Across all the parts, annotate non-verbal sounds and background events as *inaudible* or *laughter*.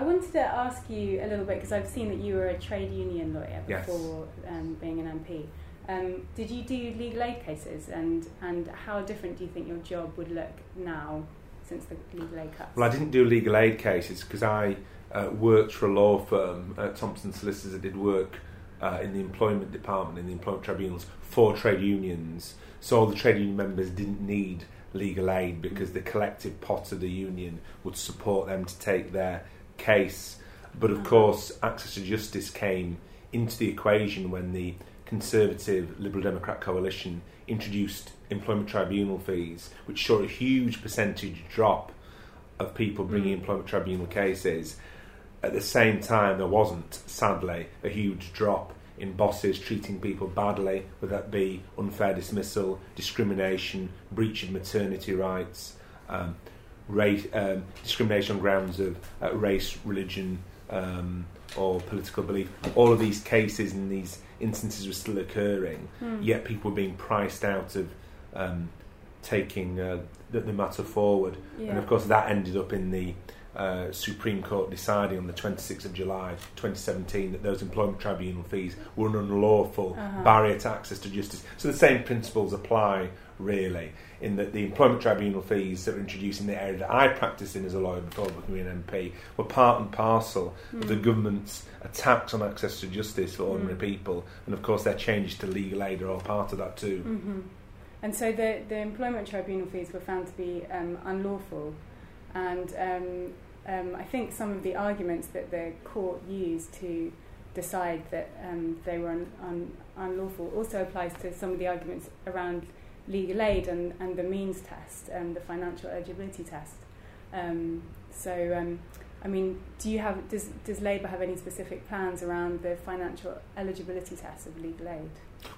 I wanted to ask you a little bit because I've seen that you were a trade union lawyer Yes. before um, being an MP. Um, did you do legal aid cases, and and how different do you think your job would look now since the legal aid cuts? Well, I didn't do legal aid cases because I uh, worked for a law firm, uh, Thompson Solicitors. I did work uh, in the employment department, in the employment tribunals for trade unions. So all the trade union members didn't need legal aid because the collective pot of the union would support them to take their case. But of Uh-huh. course, access to justice came into the equation when the Conservative Liberal Democrat coalition introduced employment tribunal fees, which saw a huge percentage drop of people bringing Mm. employment tribunal cases. At the same time, there wasn't, sadly, a huge drop in bosses treating people badly, whether that be unfair dismissal, discrimination, breach of maternity rights, um, race, um, discrimination on grounds of uh, race, religion, um, or political belief. All of these cases and these instances were still occurring, Hmm. yet people were being priced out of um, taking uh, the, the matter forward. Yeah. And of course, that ended up in the uh, Supreme Court deciding on the 26th of July 2017 that those employment tribunal fees were an unlawful Uh-huh. barrier to access to justice. So the same principles apply, really, in that the employment tribunal fees that were introduced in the area that I practiced in as a lawyer before becoming an MP were part and parcel of the Mm. government's attacks on access to justice for ordinary Mm. people. And of course, their changes to legal aid are all part of that too. hmm And so the, the employment tribunal fees were found to be um, unlawful. And um, um, I think some of the arguments that the court used to decide that um, they were un, un, unlawful also applies to some of the arguments around legal aid and, and the means test and the financial eligibility test. Um, so, um, I mean, do you have does does Labour have any specific plans around the financial eligibility test of legal aid?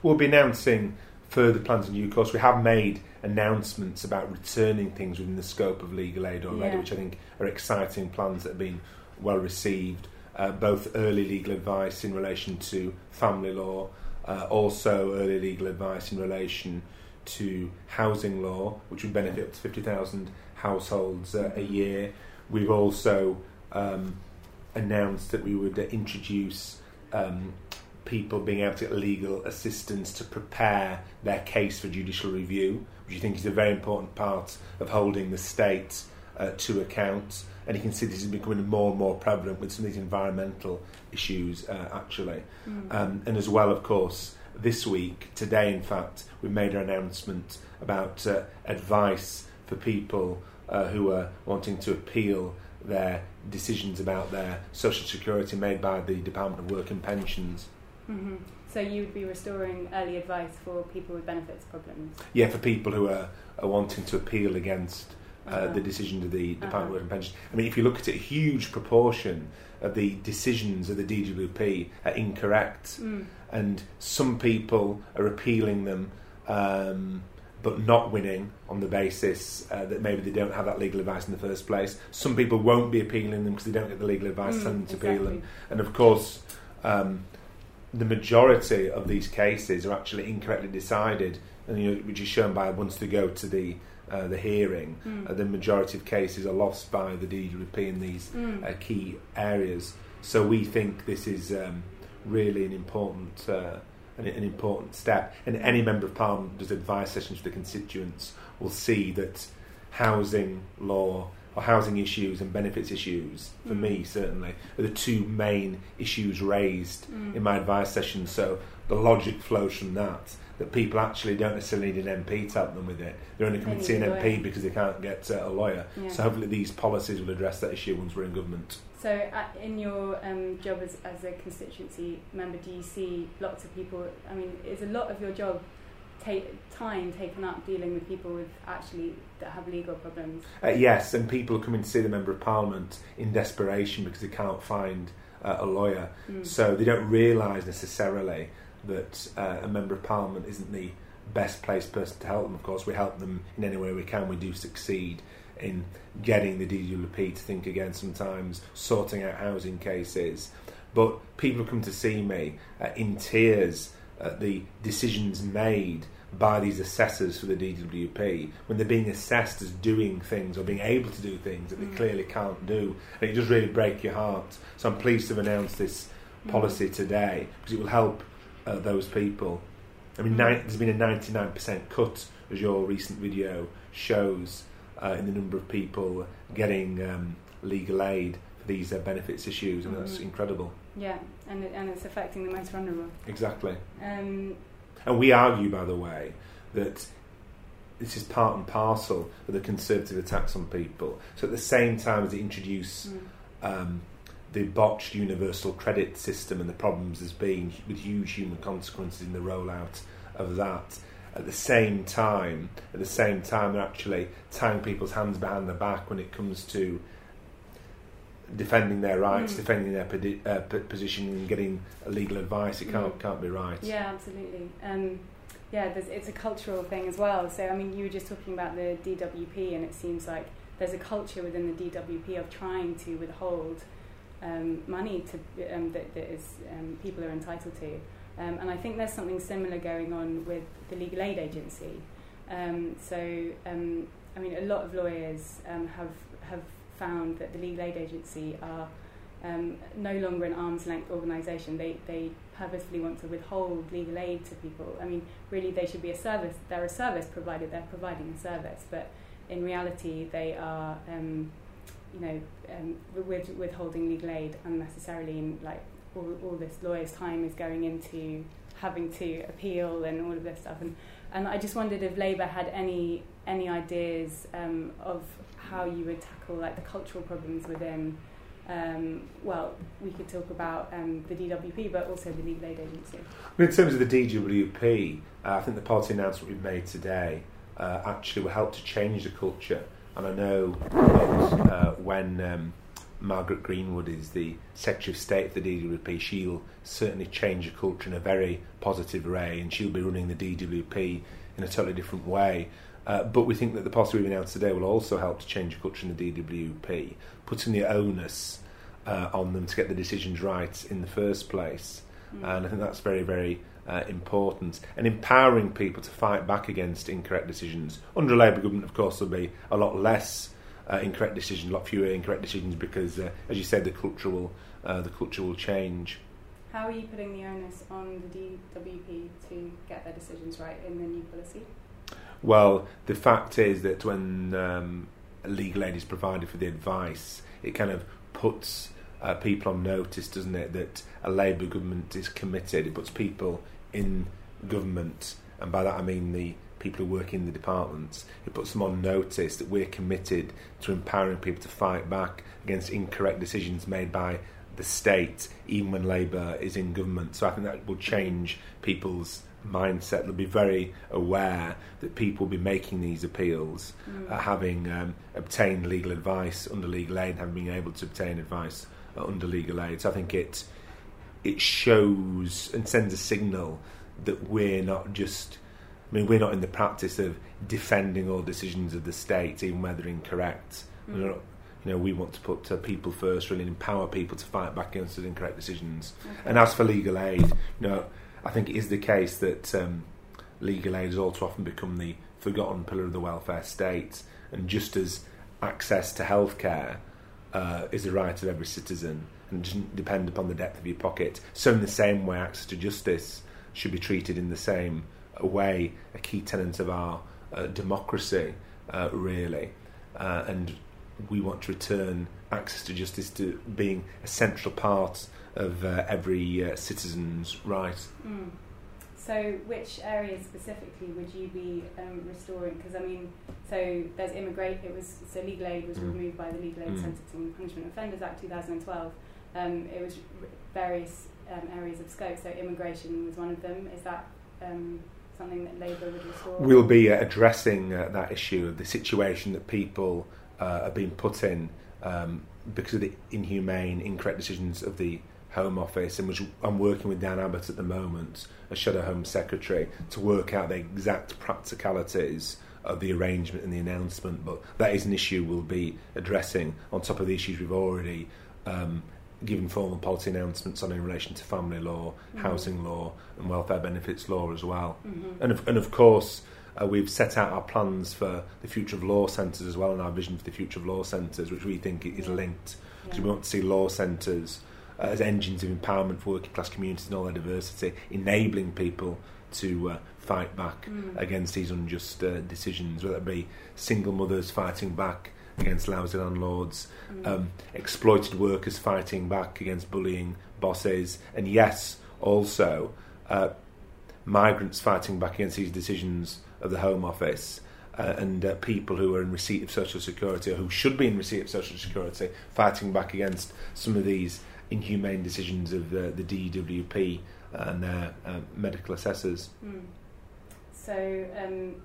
We'll be announcing further plans in due course. We have made announcements about returning things within the scope of legal aid already, Yeah. which I think are exciting plans that have been well received. Uh, both early legal advice in relation to family law, uh, also early legal advice in relation to housing law, which would benefit up to 50,000 households uh, a year. We've also um, announced that we would uh, introduce um, people being able to get legal assistance to prepare their case for judicial review, which I think is a very important part of holding the state uh, to account. And you can see this is becoming more and more prevalent with some of these environmental issues, uh, actually. Mm. Um, and as well, of course, this week, today in fact, we made an announcement about uh, advice for people uh, who are wanting to appeal their decisions about their social security made by the Department of Work and Pensions. Hmm So you would be restoring early advice for people with benefits problems. Yeah, for people who are, are wanting to appeal against uh, Uh-huh. the decision of the Department Uh-huh. of Work and Pensions. I mean, if you look at it, a huge proportion of the decisions of the DWP are incorrect. Mm. and some people are appealing them um, but not winning on the basis uh, that maybe they don't have that legal advice in the first place. Some people won't be appealing them because they don't get the legal advice Mm, telling them to appeal them. And of course, um, the majority of these cases are actually incorrectly decided, and you know, which is shown by once they go to the uh, the hearing, Mm. uh, the majority of cases are lost by the DWP in these Mm. uh, key areas. So we think this is um, really an important uh, an, an important step. And any member of parliament does advice sessions to the constituents will see that housing law or housing issues and benefits issues, for Mm. me certainly, are the two main issues raised Mm. in my advice sessions. So the logic flows from that. That people actually don't necessarily need an MP to help them with it. They're only coming to see an MP lawyer. because they can't get uh, a lawyer. Yeah. So hopefully these policies will address that issue once we're in government. So, uh, in your um, job as, as a constituency member, do you see lots of people? I mean, is a lot of your job ta- time taken up dealing with people with actually that have legal problems? Uh, yes, and people are coming to see the Member of Parliament in desperation because they can't find uh, a lawyer. Mm. So they don't realise necessarily that uh, a Member of Parliament isn't the best placed person to help them. Of course, we help them in any way we can. We do succeed in getting the DWP to think again sometimes, sorting out housing cases. But people come to see me uh, in tears at the decisions made by these assessors for the DWP when they're being assessed as doing things or being able to do things that they Mm. clearly can't do. And it does really break your heart. So I'm pleased to have announced this policy today because it will help uh, those people. I mean, Mm. ni- there's been a 99% cut, as your recent video shows, uh, in the number of people getting um, legal aid for these uh, benefits issues, and that's Mhm. incredible. Yeah, and it, and it's affecting the most vulnerable. Exactly. Um, And we argue, by the way, that this is part and parcel of the conservative attacks on people. So at the same time as they introduce mm, um, the botched universal credit system and the problems there's been with huge human consequences in the rollout of that. At the same time, at the same time, they're actually tying people's hands behind their back when it comes to defending their rights, Mm. defending their podi- uh, p- position, and getting legal advice. It can't Mm. can't be right. yeah, absolutely. Um, yeah, there's, it's a cultural thing as well. So, I mean, you were just talking about the DWP, and it seems like there's a culture within the DWP of trying to withhold um, money to um, that, that is um, people are entitled to. Um, and I think there's something similar going on with the legal aid agency. Um, so, um, I mean, a lot of lawyers um, have have found that the legal aid agency are um, no longer an arm's length organisation. They they purposefully want to withhold legal aid to people. I mean, really, they should be a service. They're a service provided. They're providing a service, but in reality, they are, um, you know, um, with withholding legal aid unnecessarily. And like all, all this lawyer's time is going into having to appeal and all of this stuff. And and I just wondered if Labour had any any ideas um, of how you would tackle like the cultural problems within. Um, well, we could talk about um, the DWP, but also the legal aid agency. Well, in terms of the DWP, uh, I think the policy announcement we've made today uh, actually will help to change the culture. And I know that uh, when um, Margaret Greenwood is the Secretary of State for the DWP, she'll certainly change the culture in a very positive way, and she'll be running the DWP in a totally different way. Uh, but we think that the policy we've announced today will also help to change the culture in the DWP, putting the onus uh, on them to get the decisions right in the first place. Mm. And I think that's very, very uh, important. And empowering people to fight back against incorrect decisions. Under a Labour government, of course, there'll be a lot less uh, incorrect decisions, a lot fewer incorrect decisions, because, uh, as you said, the culture will uh, the culture will change. How are you putting the onus on the DWP to get their decisions right in the new policy? Well, the fact is that when um, legal aid is provided for the advice, it kind of puts uh, people on notice, doesn't it, that a Labour government is committed. It puts people in government, and by that I mean the people who work in the departments. It puts them on notice that we're committed to empowering people to fight back against incorrect decisions made by the state, even when Labour is in government. So I think that will change people's mindset. They'll be very aware that people will be making these appeals, Mm. uh, having um, obtained legal advice under legal aid, having been able to obtain advice uh, under legal aid. So I think it it shows and sends a signal that we're not just. I mean, we're not in the practice of defending all decisions of the state, even where they're incorrect. Mm. You know, we want to put uh, people first, really empower people to fight back against those incorrect decisions. Okay. And as for legal aid, you know, I think it is the case that um, legal aid has all too often become the forgotten pillar of the welfare state. And just as access to healthcare uh, is a right of every citizen and doesn't depend upon the depth of your pocket, so in the same way, access to justice should be treated in the same way, a key tenet of our uh, democracy, uh, really. Uh, and we want to return access to justice to being a central part of uh, every uh, citizen's right. Mm. So, which areas specifically would you be um, restoring? Because I mean, so there's immigrate. It was so legal aid was Mm. removed by the Legal Aid Mm. Sentencing and Punishment Offenders Act 2012. Um, it was r- various um, areas of scope. So immigration was one of them. Is that um, something that Labour would restore? We'll be uh, addressing uh, that issue of the situation that people uh, are being put in um, because of the inhumane, incorrect decisions of the Home Office, and which I'm working with Diane Abbott at the moment, a Shadow Home Secretary, to work out the exact practicalities of the arrangement and the announcement. But that is an issue we'll be addressing on top of the issues we've already um, given formal policy announcements on in relation to family law, Mhm. housing law, and welfare benefits law as well. Mhm. And of, and of course, uh, we've set out our plans for the future of law centres as well, and our vision for the future of law centres, which we think is linked because Yeah. we want to see law centres as engines of empowerment for working class communities and all their diversity, enabling people to uh, fight back Mm. against these unjust uh, decisions, whether it be single mothers fighting back against lousy landlords, Mm. um, exploited workers fighting back against bullying bosses, and yes, also uh, migrants fighting back against these decisions of the Home Office. Uh, and uh, people who are in receipt of social security or who should be in receipt of social security fighting back against some of these inhumane decisions of the, the DWP and their uh, medical assessors. Mm. So, um,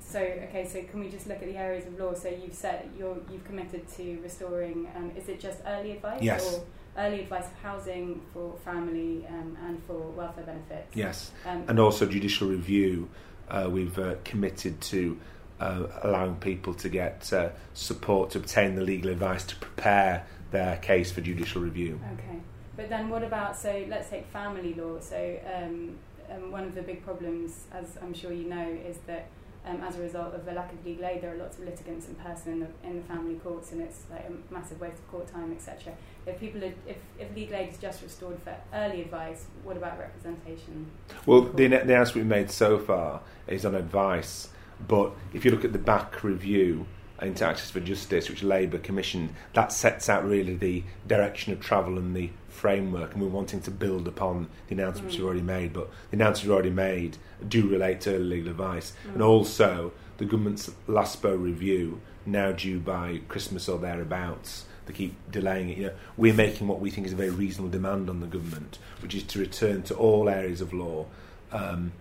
so okay. So, can we just look at the areas of law? So, you've said you're you've committed to restoring. Um, is it just early advice? Yes. Or early advice of housing for family um, and for welfare benefits. Yes, Um, and also judicial review. Uh, we've uh, committed to uh, allowing people to get uh, support to obtain the legal advice to prepare their case for judicial review. Okay, but then what about so let's take family law. So um, um, one of the big problems, as I'm sure you know, is that um, as a result of the lack of legal aid, there are lots of litigants in person in the in the family courts, and it's like a massive waste of court time, etc. If people, are, if if legal aid is just restored for early advice, what about representation? Well, the, the announcement we've made so far is on advice, but if you look at the Bach review into Access for Justice, which Labour commissioned, that sets out really the direction of travel and the framework, and we're wanting to build upon the announcements Mm. we've already made. But the announcements we've already made do relate to legal advice, and Mm. also the government's LASPO review, now due by Christmas or thereabouts. They keep delaying it. You know, we're making what we think is a very reasonable demand on the government, which is to return to all areas of law. Um,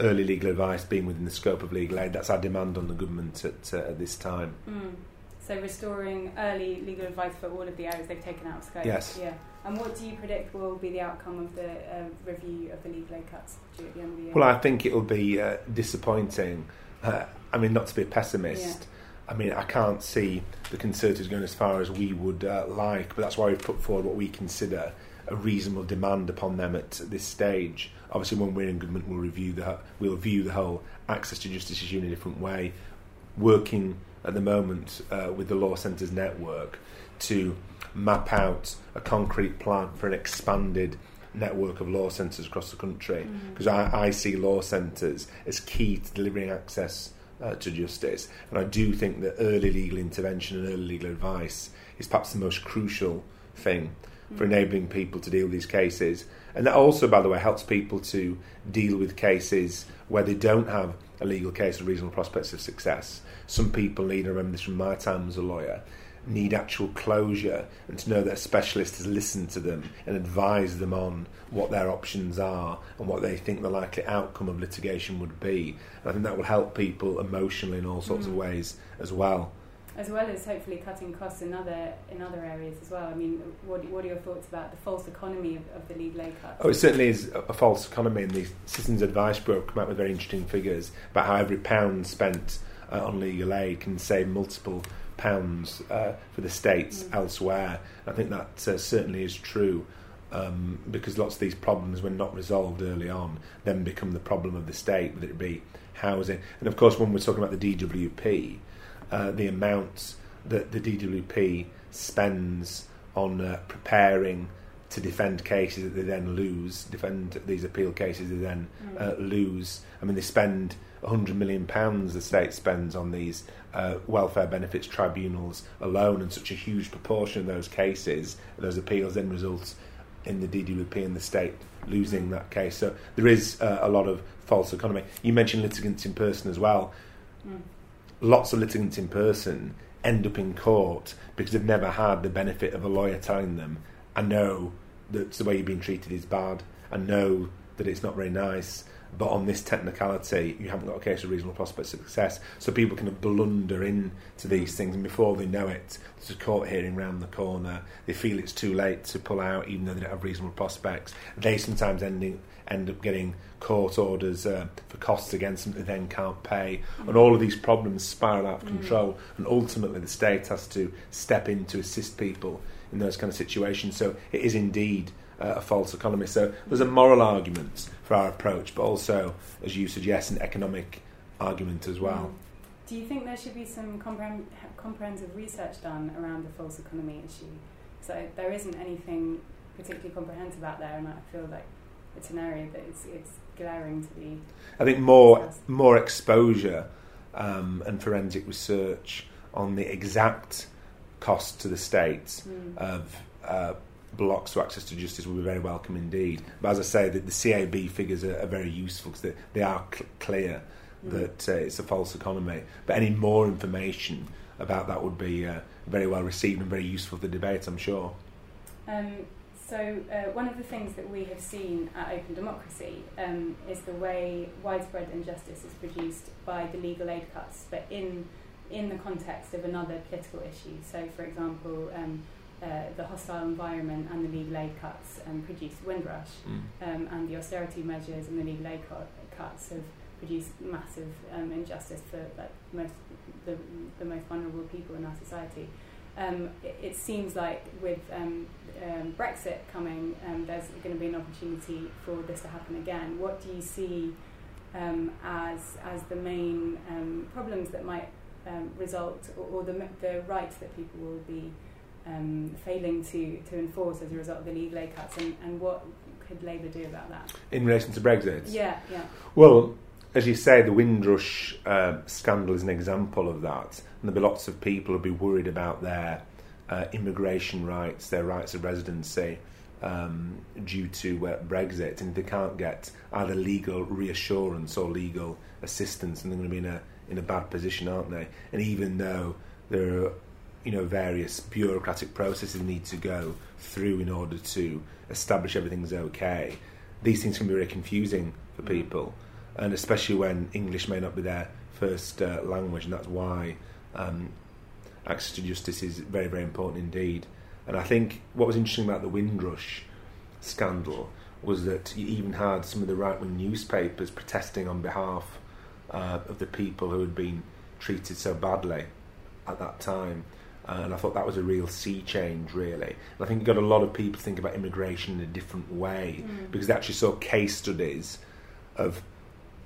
early legal advice being within the scope of legal aid. That's our demand on the government at, uh, at this time. Mm. So restoring early legal advice for all of the areas they've taken out of scope. Yes. Yeah. And what do you predict will be the outcome of the uh, review of the legal aid cuts due at the end of the year? Well, I think it'll be uh, disappointing. Uh, I mean, not to be a pessimist. I mean, I can't see the Conservatives going as far as we would uh, like, but that's why we've put forward what we consider a reasonable demand upon them at this stage. Obviously, when we're in government, we'll review the we'll view the whole access to justice issue in a different way. Working at the moment uh, with the law centres network to map out a concrete plan for an expanded network of law centres across the country Mhm. because I, I see law centres as key to delivering access uh, to justice and I do think that early legal intervention and early legal advice is perhaps the most crucial thing for enabling people to deal with these cases and that also by the way helps people to deal with cases where they don't have a legal case with reasonable prospects of success some people need I remember this from my time as a lawyer need actual closure and to know that a specialist has listened to them and advised them on what their options are and what they think the likely outcome of litigation would be. And I think that will help people emotionally in all sorts of Mm. ways as well. As well as hopefully cutting costs in other in other areas as well. I mean, what what are your thoughts about the false economy of, of the legal aid cuts? Oh, it certainly is a a false economy, and the Citizens Advice Bureau come out with very interesting figures about how every pound spent uh, on legal aid can save multiple pounds uh, for the states Mm. elsewhere. I think that uh, certainly is true. Um, because lots of these problems, when not resolved early on, then become the problem of the state, whether it be housing. And of course, when we're talking about the DWP, uh, the amounts that the DWP spends on uh, preparing to defend cases that they then lose, defend these appeal cases they then Mm. uh, lose. I mean, they spend 100 million pounds the state spends on these uh, welfare benefits tribunals alone, and such a huge proportion of those cases, those appeals, then results in the DWP and the state losing that case. So there is uh, a lot of false economy. You mentioned litigants in person as well. Mm. Lots of litigants in person end up in court because they've never had the benefit of a lawyer telling them, I know that the way you've been treated is bad. I know that it's not very nice. but on this technicality, you haven't got a case of reasonable prospects of success. So people can blunder into these things, and before they know it, there's a court hearing round the corner. They feel it's too late to pull out, even though they don't have reasonable prospects. They sometimes ending, end up getting court orders uh, for costs against them they then can't pay, mm. and all of these problems spiral out of mm. control. And ultimately, the state has to step in to assist people in those kind of situations. So it is indeed uh, a false economy. So there's a moral argument for our approach, but also, as you suggest, an economic argument as well. Mm. Do you think there should be some comprehend- comprehensive research done around the false economy issue? So there isn't anything particularly comprehensive out there, and I feel like it's an area that it's, it's glaring to be. I think more discussed. more exposure um, and forensic research on the exact cost to the states mm. of uh, blocks to access to justice would be very welcome indeed. But as I say, the, the CAB figures are, are, very useful because they, they are cl- clear mm. that uh, it's a false economy. But any more information about that would be uh, very well received and very useful for the debate, I'm sure. Um, so, uh, one of the things that we have seen at Open Democracy um, is the way widespread injustice is produced by the legal aid cuts, but in in the context of another political issue. So, for example, um, uh, the hostile environment and the legal aid cuts um, produced Windrush, mm. um, and the austerity measures and the legal aid co- cuts have produced massive um, injustice for like, most the, the most vulnerable people in our society. Um, it, it, seems like with um, um, Brexit coming, there's going to be an opportunity for this to happen again. What do you see as as the main problems that might result, or, or the the rights that people will be um, failing to, to enforce as a result of the legal aid cuts, and, and what could Labour do about that? In relation to Brexit? Yeah, yeah. Well, as you say, the Windrush uh, scandal is an example of that, there'll be lots of people who'll be worried about their uh, immigration rights, their rights of residency. Um, due to uh, Brexit, and they can't get either legal reassurance or legal assistance, and they're going to be in a in a bad position, aren't they? And even though there are you know various bureaucratic processes need to go through in order to establish everything's okay. These things can be very confusing for mm. people, and especially when English may not be their first uh, language, and that's why um, access to justice is very, very important indeed. And I think what was interesting about the Windrush scandal was that you even had some of the right wing newspapers protesting on behalf uh, of the people who had been treated so badly at that time and I thought that was a real sea change, really. And I think it got a lot of people thinking about immigration in a different way mm. because they actually saw case studies of,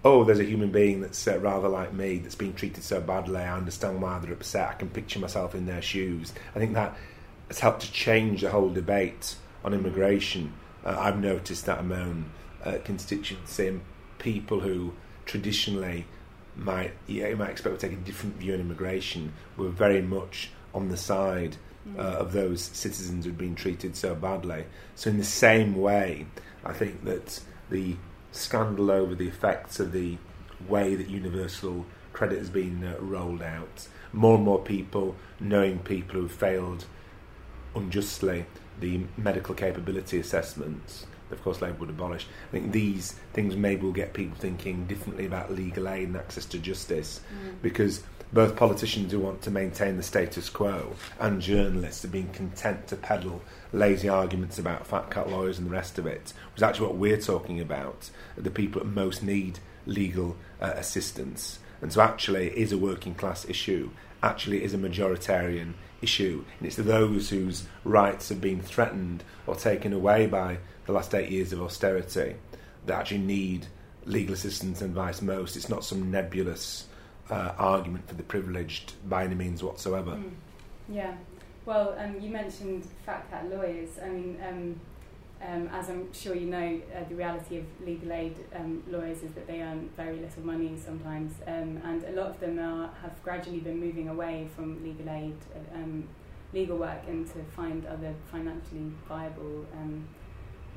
oh, there's a human being that's uh, rather like me that's being treated so badly. I understand why they're upset. I can picture myself in their shoes. I think that has helped to change the whole debate on immigration. Uh, I've noticed that in my own uh, constituency and people who traditionally might yeah, you might expect to take a different view on immigration were very much on the side uh, of those citizens who'd been treated so badly. So, in the same way, I think that the scandal over the effects of the way that universal credit has been uh, rolled out, more and more people knowing people who've failed unjustly the medical capability assessments. Of course, Labour would abolish. I think these things maybe will get people thinking differently about legal aid and access to justice mm. because both politicians who want to maintain the status quo and journalists are being content to peddle lazy arguments about fat cat lawyers and the rest of it, which is actually what we're talking about, the people that most need legal uh, assistance. And so actually it is a working class issue, actually it is a majoritarian issue, and it's those whose rights have been threatened or taken away by the last eight years of austerity that actually need legal assistance and advice most. It's not some nebulous uh, argument for the privileged by any means whatsoever. Mm. Yeah. Well, um, you mentioned fact that lawyers. I mean, um, um, as I'm sure you know, uh, the reality of legal aid um, lawyers is that they earn very little money sometimes, um, and a lot of them are, have gradually been moving away from legal aid, um, legal work, and to find other financially viable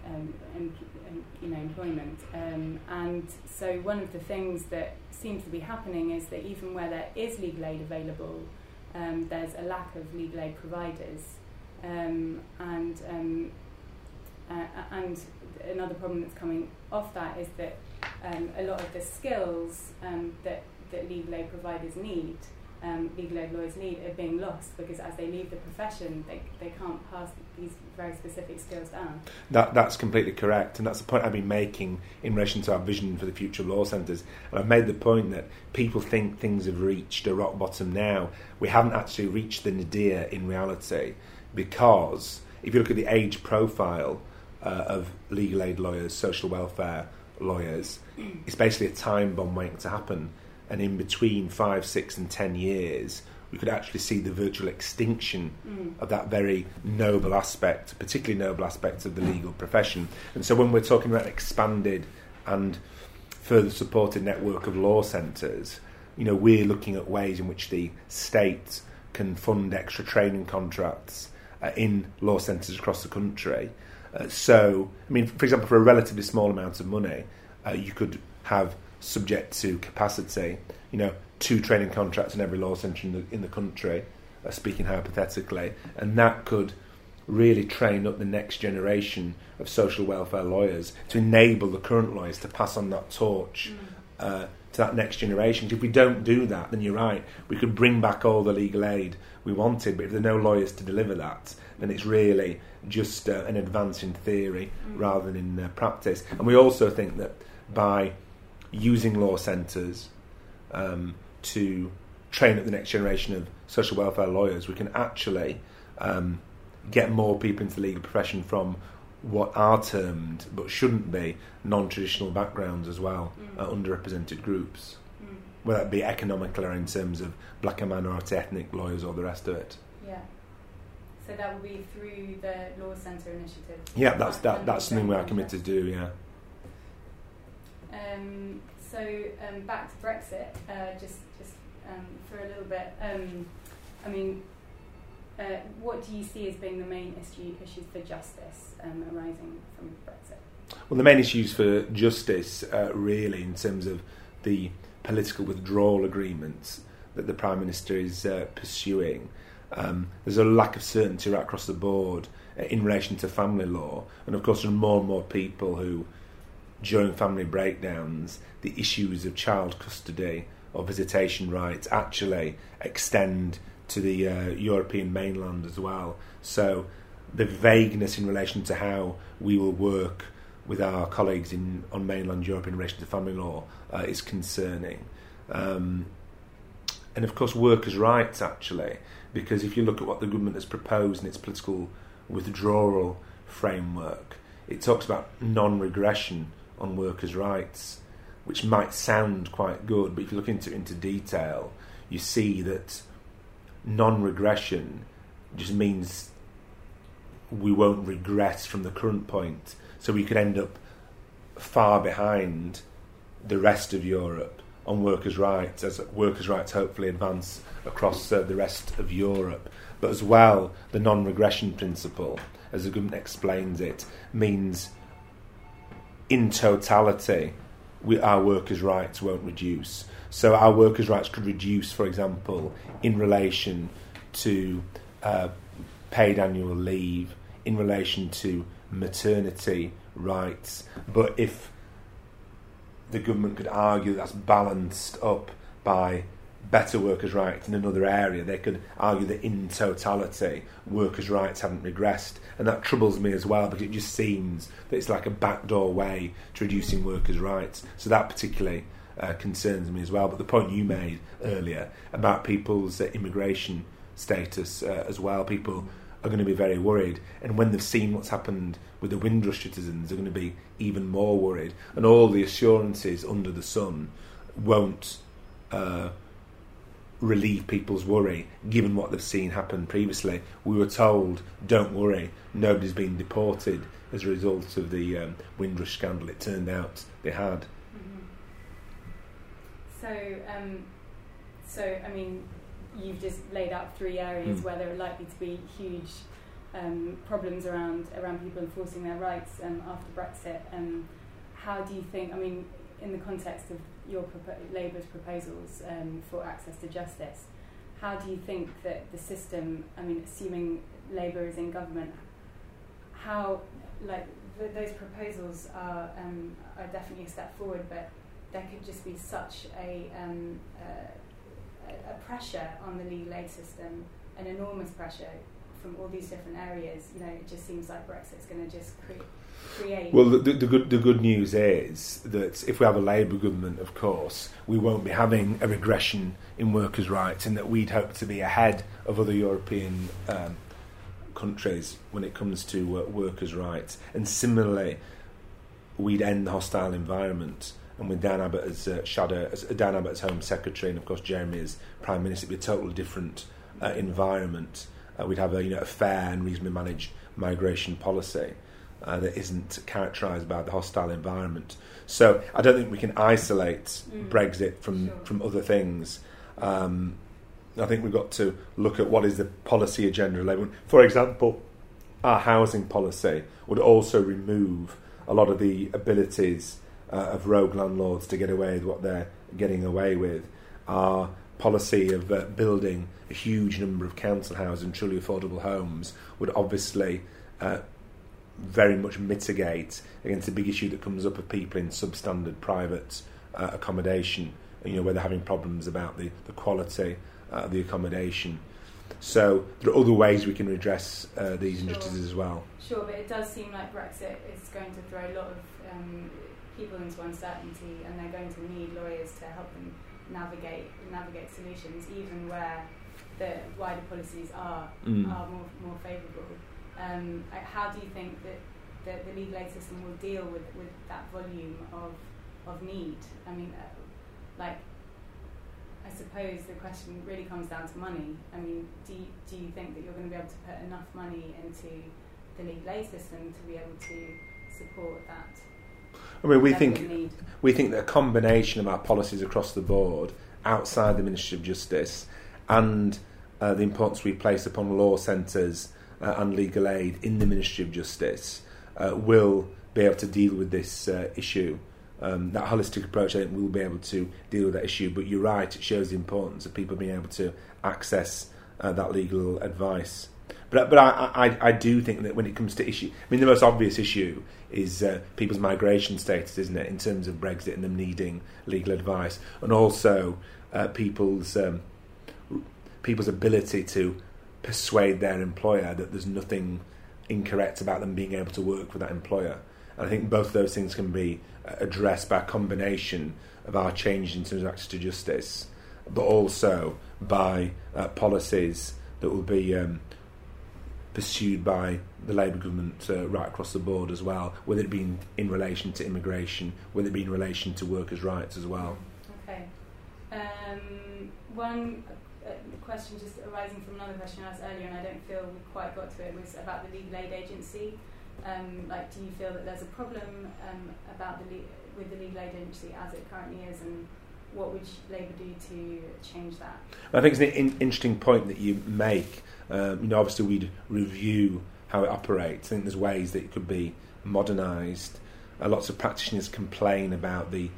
um, em- you know, employment. Um, and so one of the things that seems to be happening is that even where there is legal aid available, um, there's a lack of legal aid providers. Um, and um, uh, and another problem that's coming off that is that um, a lot of the skills um, that, that legal aid providers need, um, legal aid lawyers need, are being lost because as they leave the profession, they, they can't pass these very specific skills down. That, that's completely correct, and that's the point I've been making in relation to our vision for the future law centres. And I've made the point that people think things have reached a rock bottom now. We haven't actually reached the nadir in reality because if you look at the age profile uh, of legal aid lawyers, social welfare lawyers, it's basically a time bomb waiting to happen. And in between five, six, and ten years, we could actually see the virtual extinction mm. of that very noble aspect, particularly noble aspect of the legal profession. And so, when we're talking about expanded and further supported network of law centres, you know, we're looking at ways in which the state can fund extra training contracts uh, in law centres across the country. Uh, so, I mean, for example, for a relatively small amount of money, uh, you could have subject to capacity, you know, two training contracts in every law centre in the, in the country, uh, speaking hypothetically, and that could really train up the next generation of social welfare lawyers to enable the current lawyers to pass on that torch mm. uh, to that next generation. If we don't do that, then you're right, we could bring back all the legal aid we wanted, but if there are no lawyers to deliver that, then it's really just uh, an advance in theory mm. rather than in uh, practice. And we also think that by using law centres um, to train up the next generation of social welfare lawyers, we can actually um, get more people into the legal profession from what are termed but shouldn't be non-traditional backgrounds as well, mm. uh, underrepresented groups, mm. whether that be economically or in terms of black and minority ethnic lawyers or the rest of it. Yeah. So that will be through the Law Centre initiative. Yeah, that's that, that's something we are committed to do. Yeah. Um, so um, back to Brexit, uh, just just um, for a little bit. Um, I mean, uh, what do you see as being the main issue, issues for justice um, arising from Brexit? Well, the main issues for justice, uh, really, in terms of the political withdrawal agreements that the Prime Minister is uh, pursuing, um, there's a lack of certainty right across the board uh, in relation to family law, and of course, there are more and more people who during family breakdowns, the issues of child custody or visitation rights actually extend to the uh, European mainland as well. So the vagueness in relation to how we will work with our colleagues in on mainland Europe in relation to family law uh, is concerning. Um, and of course, workers' rights actually, because if you look at what the government has proposed in its political withdrawal framework, it talks about non-regression on workers' rights, which might sound quite good, but if you look into into detail, you see that non-regression just means we won't regress from the current point, so we could end up far behind the rest of Europe on workers' rights as workers' rights hopefully advance across uh, the rest of Europe. But as well, the non regression principle, as the government explains it, means in totality, we, our workers' rights won't reduce. So our workers' rights could reduce, for example, in relation to uh, paid annual leave, in relation to maternity rights. But if the government could argue that's balanced up by better workers' rights in another area, they could argue that in totality workers' rights haven't regressed. And that troubles me as well because it just seems that it's like a backdoor way to reducing workers' rights. So that particularly uh, concerns me as well. But the point you made earlier about people's uh, immigration status uh, as well, people are going to be very worried. And when they've seen what's happened with the Windrush citizens, they're going to be even more worried. And all the assurances under the sun won't uh, relieve people's worry, given what they've seen happen previously. We were told, don't worry, nobody's been deported as a result of the um, Windrush scandal. It turned out they had. Mm-hmm. So, um, so I mean, you've just laid out three areas mm. where there are likely to be huge um, problems around around people enforcing their rights um, after Brexit. Um, how do you think? I mean, in the context of your propo- Labour's proposals um, for access to justice, how do you think that the system? I mean, assuming Labour is in government, how like th- those proposals are um, are definitely a step forward, but there could just be such a, um, uh, a pressure on the legal aid system, an enormous pressure from all these different areas. You know, it just seems like Brexit's going to just cre- create. Well, the, the, good the good news is that if we have a Labour government, of course, we won't be having a regression in workers' rights, and that we'd hope to be ahead of other European. Um, countries when it comes to uh, workers' rights, and similarly, we'd end the hostile environment. And with Diane Abbott as uh, shadow, as uh, Diane Abbott as Home Secretary, and of course Jeremy as Prime Minister, it'd be a totally different uh, environment. Uh, we'd have a, you know, a fair and reasonably managed migration policy uh, that isn't characterised by the hostile environment. So I don't think we can isolate mm. Brexit from sure. from other things. Um, I think we've got to look at what is the policy agenda. For example, our housing policy would also remove a lot of the abilities uh, of rogue landlords to get away with what they're getting away with. Our policy of uh, building a huge number of council houses and truly affordable homes would obviously uh, very much mitigate against the big issue that comes up of people in substandard private uh, accommodation, you know, where they're having problems about the, the quality uh, the accommodation. So there are other ways we can redress uh, these sure. injustices as well. Sure, but it does seem like Brexit is going to throw a lot of um, people into uncertainty, and they're going to need lawyers to help them navigate navigate solutions, even where the wider policies are mm. are more more favourable. Um, how do you think that the, the legal aid system will deal with, with that volume of of need? I mean, uh, like I suppose the question really comes down to money. I mean, do you, do you think that you're going to be able to put enough money into the legal aid system to be able to support that? I mean, we think we think that a combination of our policies across the board, outside the Ministry of Justice, and uh, the importance we place upon law centres uh, and legal aid in the Ministry of Justice, uh, will be able to deal with this uh, issue um, that holistic approach, I think, will be able to deal with that issue. But you're right; it shows the importance of people being able to access uh, that legal advice. But but I, I, I do think that when it comes to issue, I mean, the most obvious issue is uh, people's migration status, isn't it, in terms of Brexit and them needing legal advice, and also uh, people's um, people's ability to persuade their employer that there's nothing incorrect about them being able to work for that employer. And I think both of those things can be addressed by a combination of our change in terms of access to justice, but also by uh, policies that will be um, pursued by the Labour government uh, right across the board as well, whether it be in, in, relation to immigration, whether it be in relation to workers' rights as well. Okay. Um, one uh, question just arising from another question I asked earlier, and I don't feel we quite got to it, was about the legal aid agency. Um, like, do you feel that there's a problem um, about the le- with the legal aid agency as it currently is, and what would Labour do to change that? I think it's an in- interesting point that you make. Um, you know, obviously we'd review how it operates. I think there's ways that it could be modernised. Uh, lots of practitioners complain about the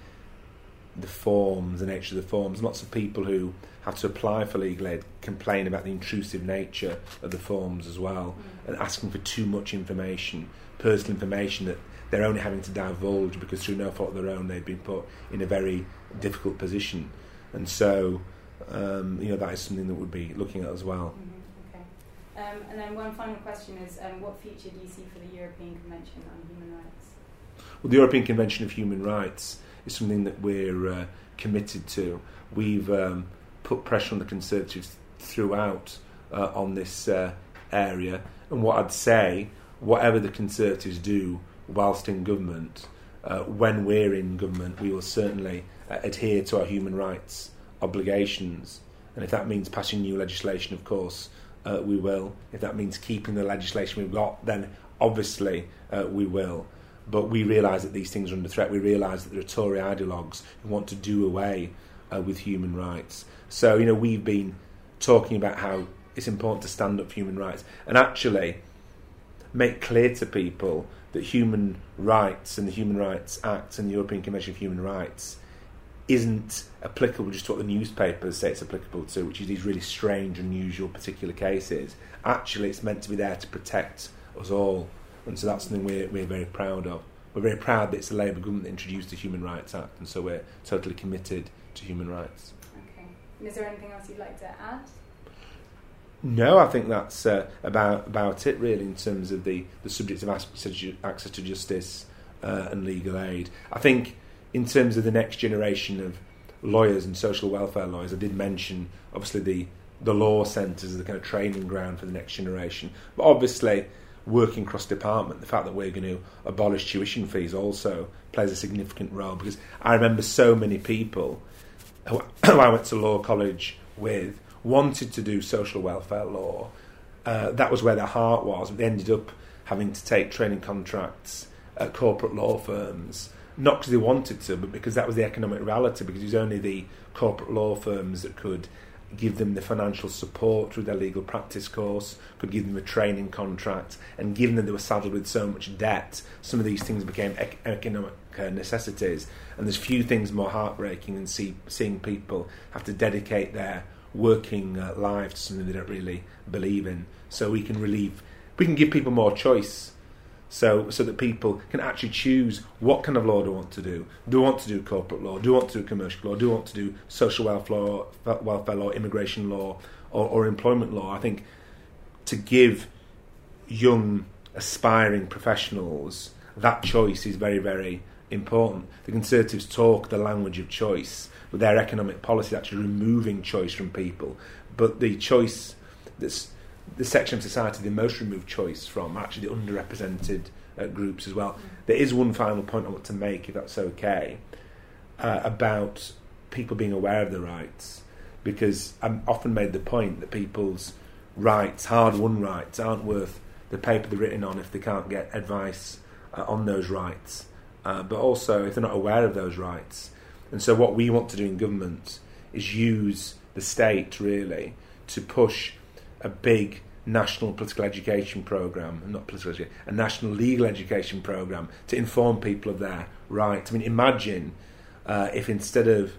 the forms, the nature of the forms. Lots of people who have to apply for legal aid complain about the intrusive nature of the forms as well mm. and asking for too much information, personal information that they're only having to divulge because through no fault of their own they've been put in a very difficult position. And so, um, you know, that is something that we'd be looking at as well. Mm-hmm. Okay. Um, and then one final question is um, what future do you see for the European Convention on Human Rights? Well, the European Convention of Human Rights is something that we're uh, committed to. We've um, put pressure on the Conservatives throughout uh, on this uh, area. And what I'd say, whatever the Conservatives do whilst in government, uh, when we're in government, we will certainly uh, adhere to our human rights obligations. And if that means passing new legislation, of course, uh, we will. If that means keeping the legislation we've got, then obviously uh, we will. But we realise that these things are under threat. We realise that there are Tory ideologues who want to do away with human rights. So, you know, we've been talking about how it's important to stand up for human rights and actually make clear to people that human rights and the Human Rights Act and the European Convention of Human Rights isn't applicable just to what the newspapers say it's applicable to, which is these really strange, unusual, particular cases. Actually, it's meant to be there to protect us all And so that's something we're, we're very proud of. We're very proud that it's the Labour government that introduced the Human Rights Act, and so we're totally committed to human rights. Okay. And is there anything else you'd like to add? No, I think that's uh, about about it really in terms of the, the subject of access to justice uh, and legal aid. I think in terms of the next generation of lawyers and social welfare lawyers, I did mention obviously the the law centres as the kind of training ground for the next generation. But obviously, working cross department, the fact that we're going to abolish tuition fees also plays a significant role because I remember so many people who *coughs* I went to law college with wanted to do social welfare law. Uh, that was where their heart was. They ended up having to take training contracts at corporate law firms, not because they wanted to, but because that was the economic reality. Because it was only the corporate law firms that could give them the financial support through their legal practice course, could give them a training contract, and given that they were saddled with so much debt, some of these things became ec- economic uh, necessities. And there's few things more heartbreaking than see, seeing people have to dedicate their working uh, life to something they don't really believe in. So we can relieve, we can give people more choice. So, so that people can actually choose what kind of law do I want to do. Do I want to do corporate law? Do I want to do commercial law? Do I want to do social welfare law, welfare law immigration law, or, or employment law? I think to give young aspiring professionals that choice is very, very important. The Conservatives talk the language of choice, with their economic policy actually removing choice from people. But the choice that's the section of society they most remove choice from actually the underrepresented uh, groups as well. There is one final point I want to make, if that's okay, uh, about people being aware of their rights, because I'm often made the point that people's rights, hard-won rights, aren't worth the paper they're written on if they can't get advice uh, on those rights. Uh, but also, if they're not aware of those rights, and so, what we want to do in government is use the state really to push a big national political education program, not political education, a national legal education program to inform people of their rights. I mean, imagine uh, if instead of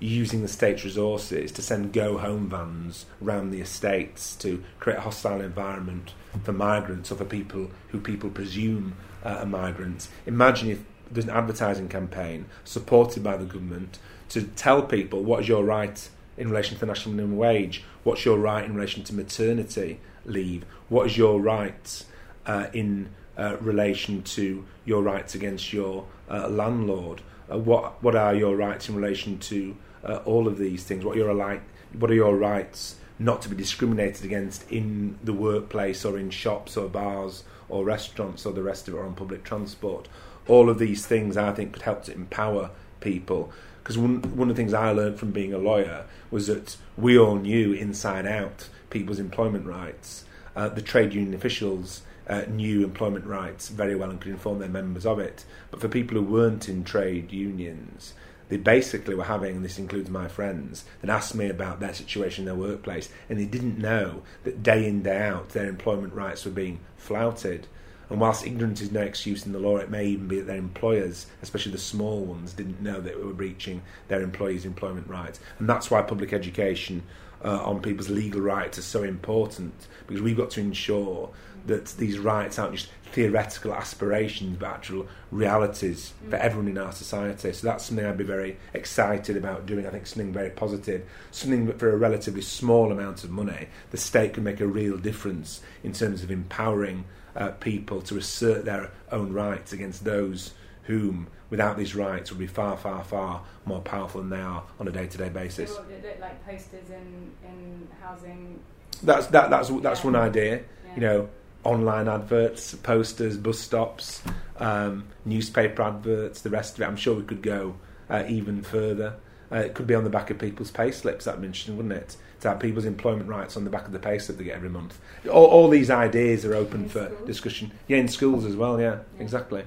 using the state's resources to send go home vans round the estates to create a hostile environment for migrants or for people who people presume uh, are migrants. Imagine if there's an advertising campaign supported by the government to tell people what is your right in relation to the national minimum wage, what's your right in relation to maternity leave, what is your right uh, in uh, relation to your rights against your uh, landlord, uh, what what are your rights in relation to uh, all of these things, what your like, what are your rights not to be discriminated against in the workplace or in shops or bars or restaurants or the rest of it or on public transport all of these things I think could help to empower people. Because one, one of the things I learned from being a lawyer was that we all knew inside out people's employment rights. Uh, the trade union officials uh, knew employment rights very well and could inform their members of it. But for people who weren't in trade unions, they basically were having, and this includes my friends, that asked me about their situation in their workplace, and they didn't know that day in, day out, their employment rights were being flouted. And whilst ignorance is no excuse in the law, it may even be that their employers, especially the small ones, didn't know that they were breaching their employees' employment rights. And that's why public education uh, on people's legal rights are so important, because we've got to ensure that these rights aren't just theoretical aspirations, but actual realities for mm. everyone in our society. So that's something I'd be very excited about doing. I think something very positive, something that for a relatively small amount of money, the state can make a real difference in terms of empowering uh, people to assert their own rights against those whom, without these rights, would be far, far, far more powerful than they are on a day-to-day basis. So like posters in, in housing. That's that. That's that's yeah. one idea. Yeah. You know, online adverts, posters, bus stops, um, newspaper adverts, the rest of it. I'm sure we could go uh, even further. Uh, it could be on the back of people's pay slips. That'd be interesting, wouldn't it? To have people's employment rights on the back of the pay slip they get every month. All, all these ideas are open in for discussion. Yeah, in schools as well. Yeah, yeah, exactly.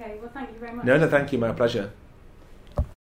Okay. Well, thank you very much. No, no, thank you. My pleasure.